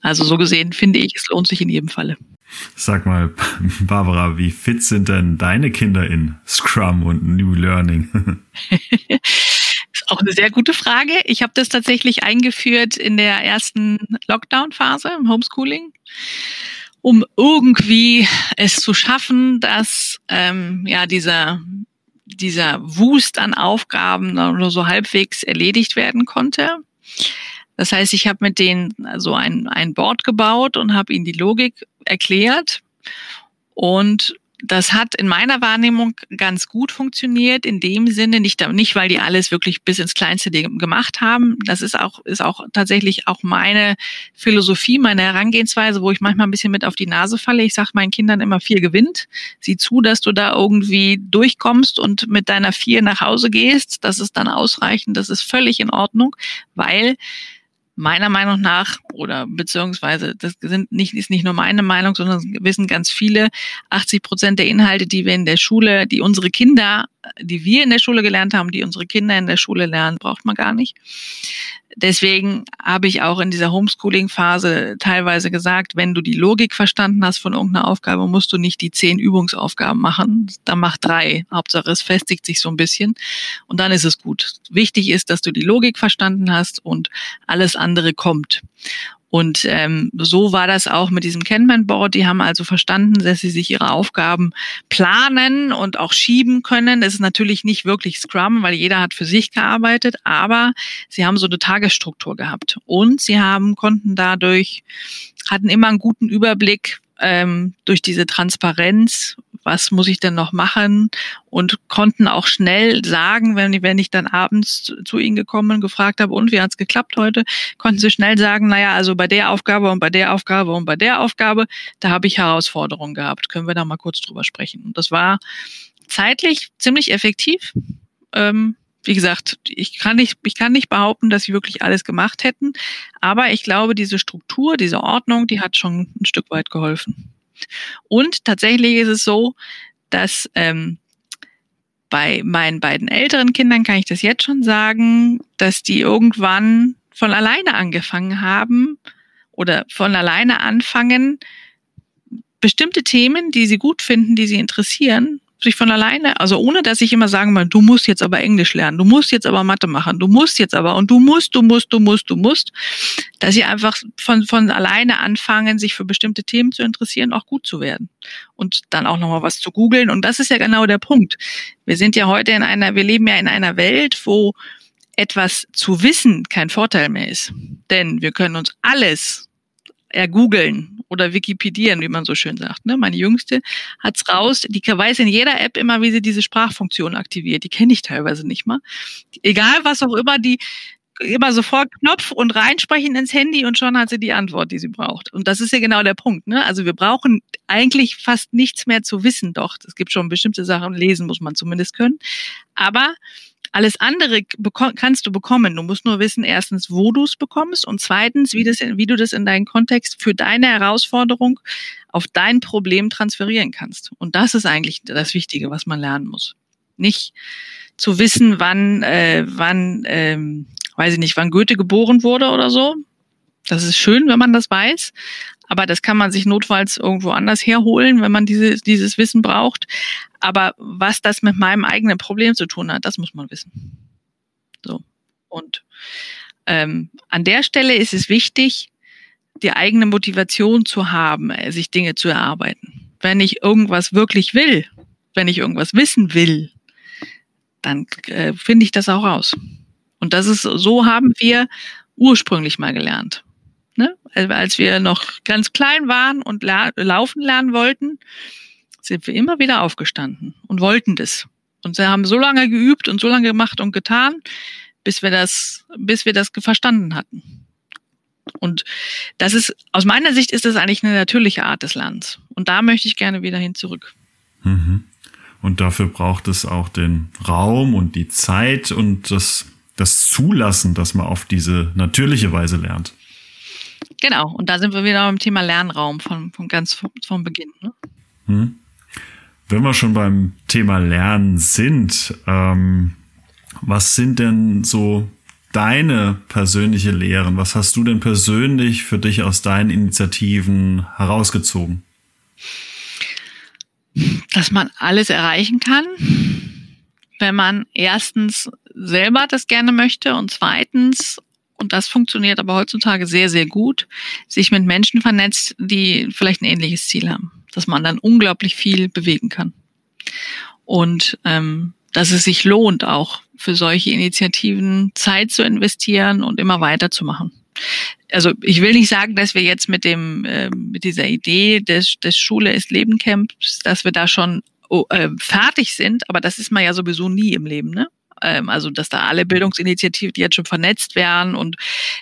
Also so gesehen finde ich, es lohnt sich in jedem Falle. Sag mal, Barbara, wie fit sind denn deine Kinder in Scrum und New Learning? auch eine sehr gute Frage. Ich habe das tatsächlich eingeführt in der ersten Lockdown-Phase im Homeschooling, um irgendwie es zu schaffen, dass ähm, ja dieser dieser Wust an Aufgaben nur so halbwegs erledigt werden konnte. Das heißt, ich habe mit denen so ein, ein Board gebaut und habe ihnen die Logik erklärt und das hat in meiner Wahrnehmung ganz gut funktioniert, in dem Sinne, nicht, nicht weil die alles wirklich bis ins Kleinste gemacht haben. Das ist auch, ist auch tatsächlich auch meine Philosophie, meine Herangehensweise, wo ich manchmal ein bisschen mit auf die Nase falle. Ich sage meinen Kindern immer, vier gewinnt. Sieh zu, dass du da irgendwie durchkommst und mit deiner vier nach Hause gehst. Das ist dann ausreichend. Das ist völlig in Ordnung, weil meiner Meinung nach oder beziehungsweise das sind nicht, ist nicht nur meine Meinung, sondern wissen ganz viele, 80 Prozent der Inhalte, die wir in der Schule, die unsere Kinder, die wir in der Schule gelernt haben, die unsere Kinder in der Schule lernen, braucht man gar nicht. Deswegen habe ich auch in dieser Homeschooling-Phase teilweise gesagt, wenn du die Logik verstanden hast von irgendeiner Aufgabe, musst du nicht die zehn Übungsaufgaben machen. Dann mach drei. Hauptsache, es festigt sich so ein bisschen. Und dann ist es gut. Wichtig ist, dass du die Logik verstanden hast und alles andere kommt. Und ähm, so war das auch mit diesem Kanban-Board. Die haben also verstanden, dass sie sich ihre Aufgaben planen und auch schieben können. Das ist natürlich nicht wirklich Scrum, weil jeder hat für sich gearbeitet, aber sie haben so eine Tagesstruktur gehabt. Und sie haben, konnten dadurch, hatten immer einen guten Überblick, ähm, durch diese Transparenz, was muss ich denn noch machen und konnten auch schnell sagen, wenn, wenn ich dann abends zu, zu ihnen gekommen und gefragt habe, und wie hat's geklappt heute, konnten sie schnell sagen, naja, also bei der Aufgabe und bei der Aufgabe und bei der Aufgabe, da habe ich Herausforderungen gehabt. Können wir da mal kurz drüber sprechen? Und das war zeitlich ziemlich effektiv. Ähm, wie gesagt, ich kann nicht, ich kann nicht behaupten, dass sie wirklich alles gemacht hätten, aber ich glaube, diese Struktur, diese Ordnung, die hat schon ein Stück weit geholfen. Und tatsächlich ist es so, dass ähm, bei meinen beiden älteren Kindern kann ich das jetzt schon sagen, dass die irgendwann von alleine angefangen haben oder von alleine anfangen, bestimmte Themen, die sie gut finden, die sie interessieren, sich von alleine, also ohne dass ich immer sagen muss, du musst jetzt aber Englisch lernen, du musst jetzt aber Mathe machen, du musst jetzt aber und du musst, du musst, du musst, du musst, dass sie einfach von, von alleine anfangen, sich für bestimmte Themen zu interessieren, auch gut zu werden und dann auch nochmal was zu googeln. Und das ist ja genau der Punkt. Wir sind ja heute in einer, wir leben ja in einer Welt, wo etwas zu wissen kein Vorteil mehr ist. Denn wir können uns alles ergoogeln oder Wikipedieren, wie man so schön sagt. Ne? Meine Jüngste hat's raus. Die weiß in jeder App immer, wie sie diese Sprachfunktion aktiviert. Die kenne ich teilweise nicht mal. Egal was auch immer, die immer sofort Knopf und reinsprechen ins Handy und schon hat sie die Antwort, die sie braucht. Und das ist ja genau der Punkt. Ne? Also wir brauchen eigentlich fast nichts mehr zu wissen. Doch, es gibt schon bestimmte Sachen, lesen muss man zumindest können. Aber alles andere kannst du bekommen. Du musst nur wissen, erstens, wo du es bekommst und zweitens, wie, das, wie du das in deinen Kontext für deine Herausforderung auf dein Problem transferieren kannst. Und das ist eigentlich das Wichtige, was man lernen muss. Nicht zu wissen, wann, äh, wann, ähm, weiß ich nicht, wann Goethe geboren wurde oder so. Das ist schön, wenn man das weiß, aber das kann man sich notfalls irgendwo anders herholen, wenn man diese, dieses Wissen braucht. Aber was das mit meinem eigenen Problem zu tun hat, das muss man wissen. So. Und ähm, an der Stelle ist es wichtig, die eigene Motivation zu haben, äh, sich Dinge zu erarbeiten. Wenn ich irgendwas wirklich will, wenn ich irgendwas wissen will, dann äh, finde ich das auch raus. Und das ist, so haben wir ursprünglich mal gelernt. Ne? Also als wir noch ganz klein waren und la laufen lernen wollten, sind wir immer wieder aufgestanden und wollten das. Und wir haben so lange geübt und so lange gemacht und getan, bis wir das, bis wir das verstanden hatten. Und das ist, aus meiner Sicht ist das eigentlich eine natürliche Art des Lernens. Und da möchte ich gerne wieder hin zurück. Mhm. Und dafür braucht es auch den Raum und die Zeit und das, das Zulassen, dass man auf diese natürliche Weise lernt. Genau, und da sind wir wieder beim Thema Lernraum von, von ganz vom, Beginn. Ne? Hm. Wenn wir schon beim Thema Lernen sind, ähm, was sind denn so deine persönliche Lehren? Was hast du denn persönlich für dich aus deinen Initiativen herausgezogen? Dass man alles erreichen kann, wenn man erstens selber das gerne möchte und zweitens und das funktioniert aber heutzutage sehr, sehr gut, sich mit Menschen vernetzt, die vielleicht ein ähnliches Ziel haben, dass man dann unglaublich viel bewegen kann. Und ähm, dass es sich lohnt, auch für solche Initiativen Zeit zu investieren und immer weiterzumachen. Also ich will nicht sagen, dass wir jetzt mit dem äh, mit dieser Idee des, des Schule ist Leben Camps, dass wir da schon oh, äh, fertig sind, aber das ist man ja sowieso nie im Leben, ne? Ähm, also dass da alle Bildungsinitiativen jetzt schon vernetzt wären und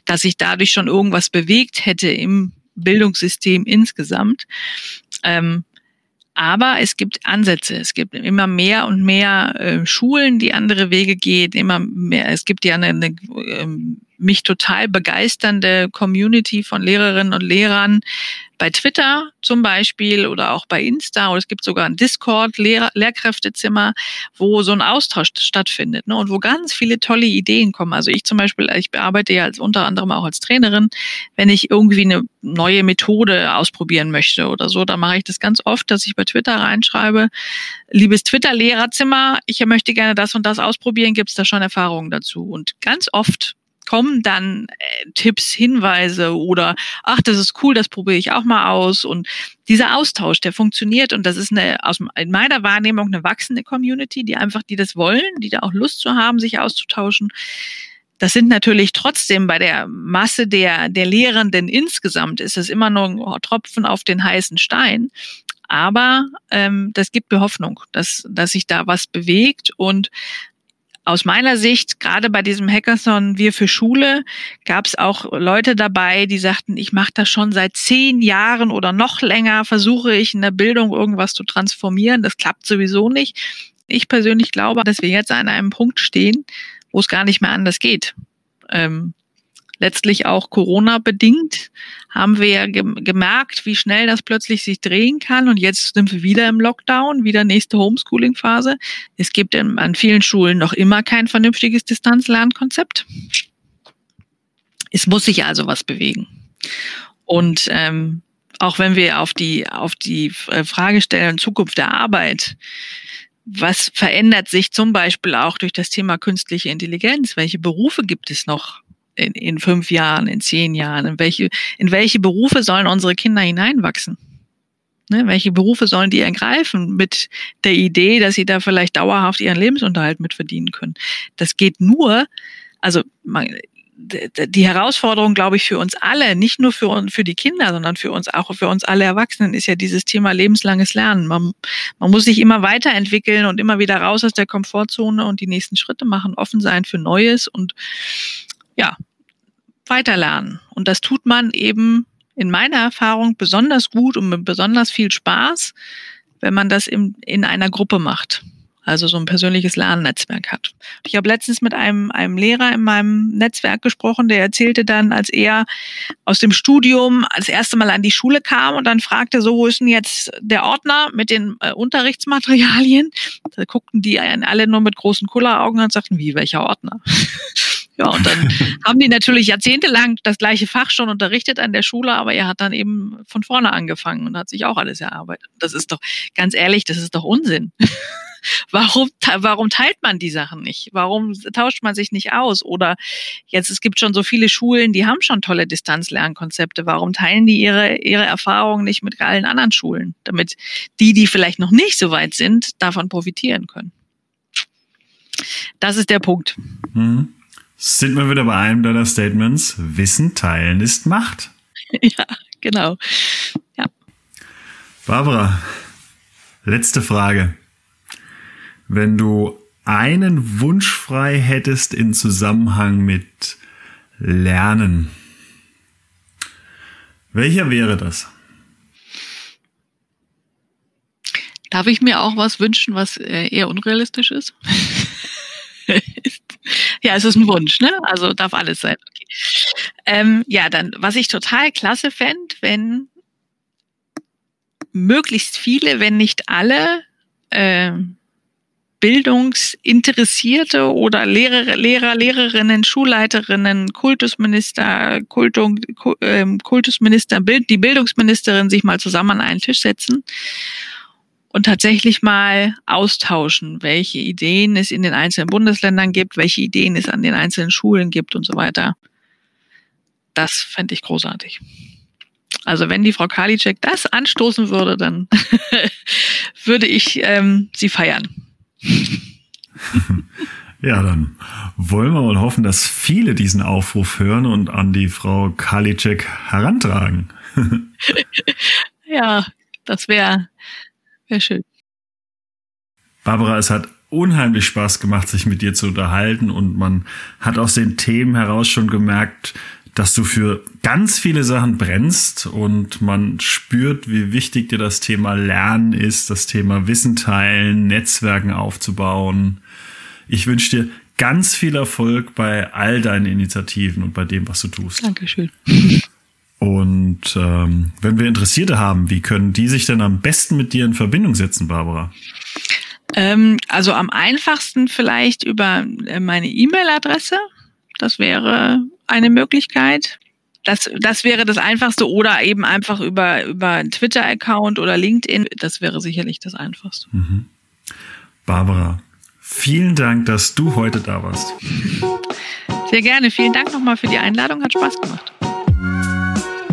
dass sich dadurch schon irgendwas bewegt hätte im Bildungssystem insgesamt. Ähm, aber es gibt Ansätze. Es gibt immer mehr und mehr äh, Schulen, die andere Wege gehen. Immer mehr. Es gibt ja eine, eine ähm, mich total begeisternde Community von Lehrerinnen und Lehrern, bei Twitter zum Beispiel oder auch bei Insta oder es gibt sogar ein Discord, Lehr Lehrkräftezimmer, wo so ein Austausch stattfindet ne, und wo ganz viele tolle Ideen kommen. Also ich zum Beispiel, ich bearbeite ja als, unter anderem auch als Trainerin, wenn ich irgendwie eine neue Methode ausprobieren möchte oder so, dann mache ich das ganz oft, dass ich bei Twitter reinschreibe, liebes Twitter-Lehrerzimmer, ich möchte gerne das und das ausprobieren, gibt es da schon Erfahrungen dazu? Und ganz oft kommen dann äh, Tipps, Hinweise oder ach, das ist cool, das probiere ich auch mal aus. Und dieser Austausch, der funktioniert und das ist eine aus in meiner Wahrnehmung eine wachsende Community, die einfach, die das wollen, die da auch Lust zu haben, sich auszutauschen. Das sind natürlich trotzdem bei der Masse der, der Lehrenden insgesamt ist es immer nur ein Tropfen auf den heißen Stein. Aber ähm, das gibt mir Hoffnung, dass, dass sich da was bewegt und aus meiner Sicht, gerade bei diesem Hackathon Wir für Schule, gab es auch Leute dabei, die sagten, ich mache das schon seit zehn Jahren oder noch länger, versuche ich in der Bildung irgendwas zu transformieren. Das klappt sowieso nicht. Ich persönlich glaube, dass wir jetzt an einem Punkt stehen, wo es gar nicht mehr anders geht. Ähm, letztlich auch Corona bedingt, haben wir ja gemerkt, wie schnell das plötzlich sich drehen kann. Und jetzt sind wir wieder im Lockdown, wieder nächste Homeschooling-Phase. Es gibt an vielen Schulen noch immer kein vernünftiges Distanzlernkonzept. Es muss sich also was bewegen. Und ähm, auch wenn wir auf die, auf die äh, Frage stellen, Zukunft der Arbeit, was verändert sich zum Beispiel auch durch das Thema künstliche Intelligenz? Welche Berufe gibt es noch? In, in fünf Jahren, in zehn Jahren? In welche, in welche Berufe sollen unsere Kinder hineinwachsen? Ne, welche Berufe sollen die ergreifen mit der Idee, dass sie da vielleicht dauerhaft ihren Lebensunterhalt mit verdienen können? Das geht nur, also man, die Herausforderung, glaube ich, für uns alle, nicht nur für, für die Kinder, sondern für uns auch für uns alle Erwachsenen, ist ja dieses Thema lebenslanges Lernen. Man, man muss sich immer weiterentwickeln und immer wieder raus aus der Komfortzone und die nächsten Schritte machen, offen sein für Neues und ja, weiterlernen. Und das tut man eben in meiner Erfahrung besonders gut und mit besonders viel Spaß, wenn man das in, in einer Gruppe macht also so ein persönliches Lernnetzwerk hat. Ich habe letztens mit einem, einem Lehrer in meinem Netzwerk gesprochen, der erzählte dann, als er aus dem Studium als erste Mal an die Schule kam und dann fragte, so, wo ist denn jetzt der Ordner mit den äh, Unterrichtsmaterialien? Da guckten die alle nur mit großen Kulleraugen und sagten, wie, welcher Ordner? Ja, und dann haben die natürlich jahrzehntelang das gleiche Fach schon unterrichtet an der Schule, aber er hat dann eben von vorne angefangen und hat sich auch alles erarbeitet. Das ist doch, ganz ehrlich, das ist doch Unsinn. warum, warum teilt man die Sachen nicht? Warum tauscht man sich nicht aus? Oder jetzt, es gibt schon so viele Schulen, die haben schon tolle Distanzlernkonzepte. Warum teilen die ihre, ihre Erfahrungen nicht mit allen anderen Schulen? Damit die, die vielleicht noch nicht so weit sind, davon profitieren können. Das ist der Punkt. Hm. Sind wir wieder bei einem deiner Statements? Wissen teilen ist Macht. Ja, genau. Ja. Barbara, letzte Frage. Wenn du einen Wunsch frei hättest in Zusammenhang mit Lernen, welcher wäre das? Darf ich mir auch was wünschen, was äh, eher unrealistisch ist? ja, es ist ein Wunsch, ne? Also darf alles sein. Okay. Ähm, ja, dann, was ich total klasse fände, wenn möglichst viele, wenn nicht alle, ähm, Bildungsinteressierte oder Lehrer, Lehrer, Lehrerinnen, Schulleiterinnen, Kultusminister, Kultung, ähm, Kultusminister, die Bildungsministerin sich mal zusammen an einen Tisch setzen und tatsächlich mal austauschen, welche Ideen es in den einzelnen Bundesländern gibt, welche Ideen es an den einzelnen Schulen gibt und so weiter. Das fände ich großartig. Also wenn die Frau Karliczek das anstoßen würde, dann würde ich ähm, sie feiern. Ja, dann wollen wir mal hoffen, dass viele diesen Aufruf hören und an die Frau Karliczek herantragen. ja, das wäre wär schön. Barbara, es hat unheimlich Spaß gemacht, sich mit dir zu unterhalten und man hat aus den Themen heraus schon gemerkt, dass du für ganz viele Sachen brennst und man spürt, wie wichtig dir das Thema Lernen ist, das Thema Wissen teilen, Netzwerken aufzubauen. Ich wünsche dir ganz viel Erfolg bei all deinen Initiativen und bei dem, was du tust. Dankeschön. Und ähm, wenn wir Interessierte haben, wie können die sich denn am besten mit dir in Verbindung setzen, Barbara? Ähm, also am einfachsten vielleicht über äh, meine E-Mail-Adresse. Das wäre eine Möglichkeit. Das, das wäre das Einfachste oder eben einfach über, über einen Twitter-Account oder LinkedIn. Das wäre sicherlich das Einfachste. Mhm. Barbara, vielen Dank, dass du heute da warst. Sehr gerne. Vielen Dank nochmal für die Einladung. Hat Spaß gemacht.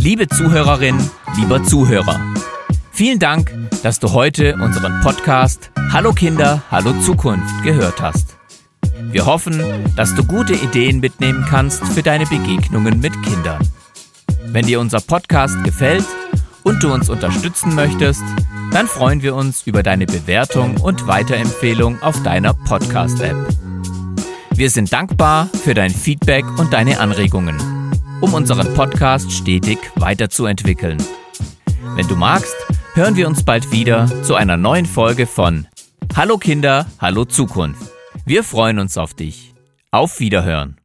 Liebe Zuhörerin, lieber Zuhörer, vielen Dank, dass du heute unseren Podcast Hallo Kinder, Hallo Zukunft gehört hast. Wir hoffen, dass du gute Ideen mitnehmen kannst für deine Begegnungen mit Kindern. Wenn dir unser Podcast gefällt und du uns unterstützen möchtest, dann freuen wir uns über deine Bewertung und Weiterempfehlung auf deiner Podcast-App. Wir sind dankbar für dein Feedback und deine Anregungen, um unseren Podcast stetig weiterzuentwickeln. Wenn du magst, hören wir uns bald wieder zu einer neuen Folge von Hallo Kinder, Hallo Zukunft. Wir freuen uns auf dich. Auf Wiederhören.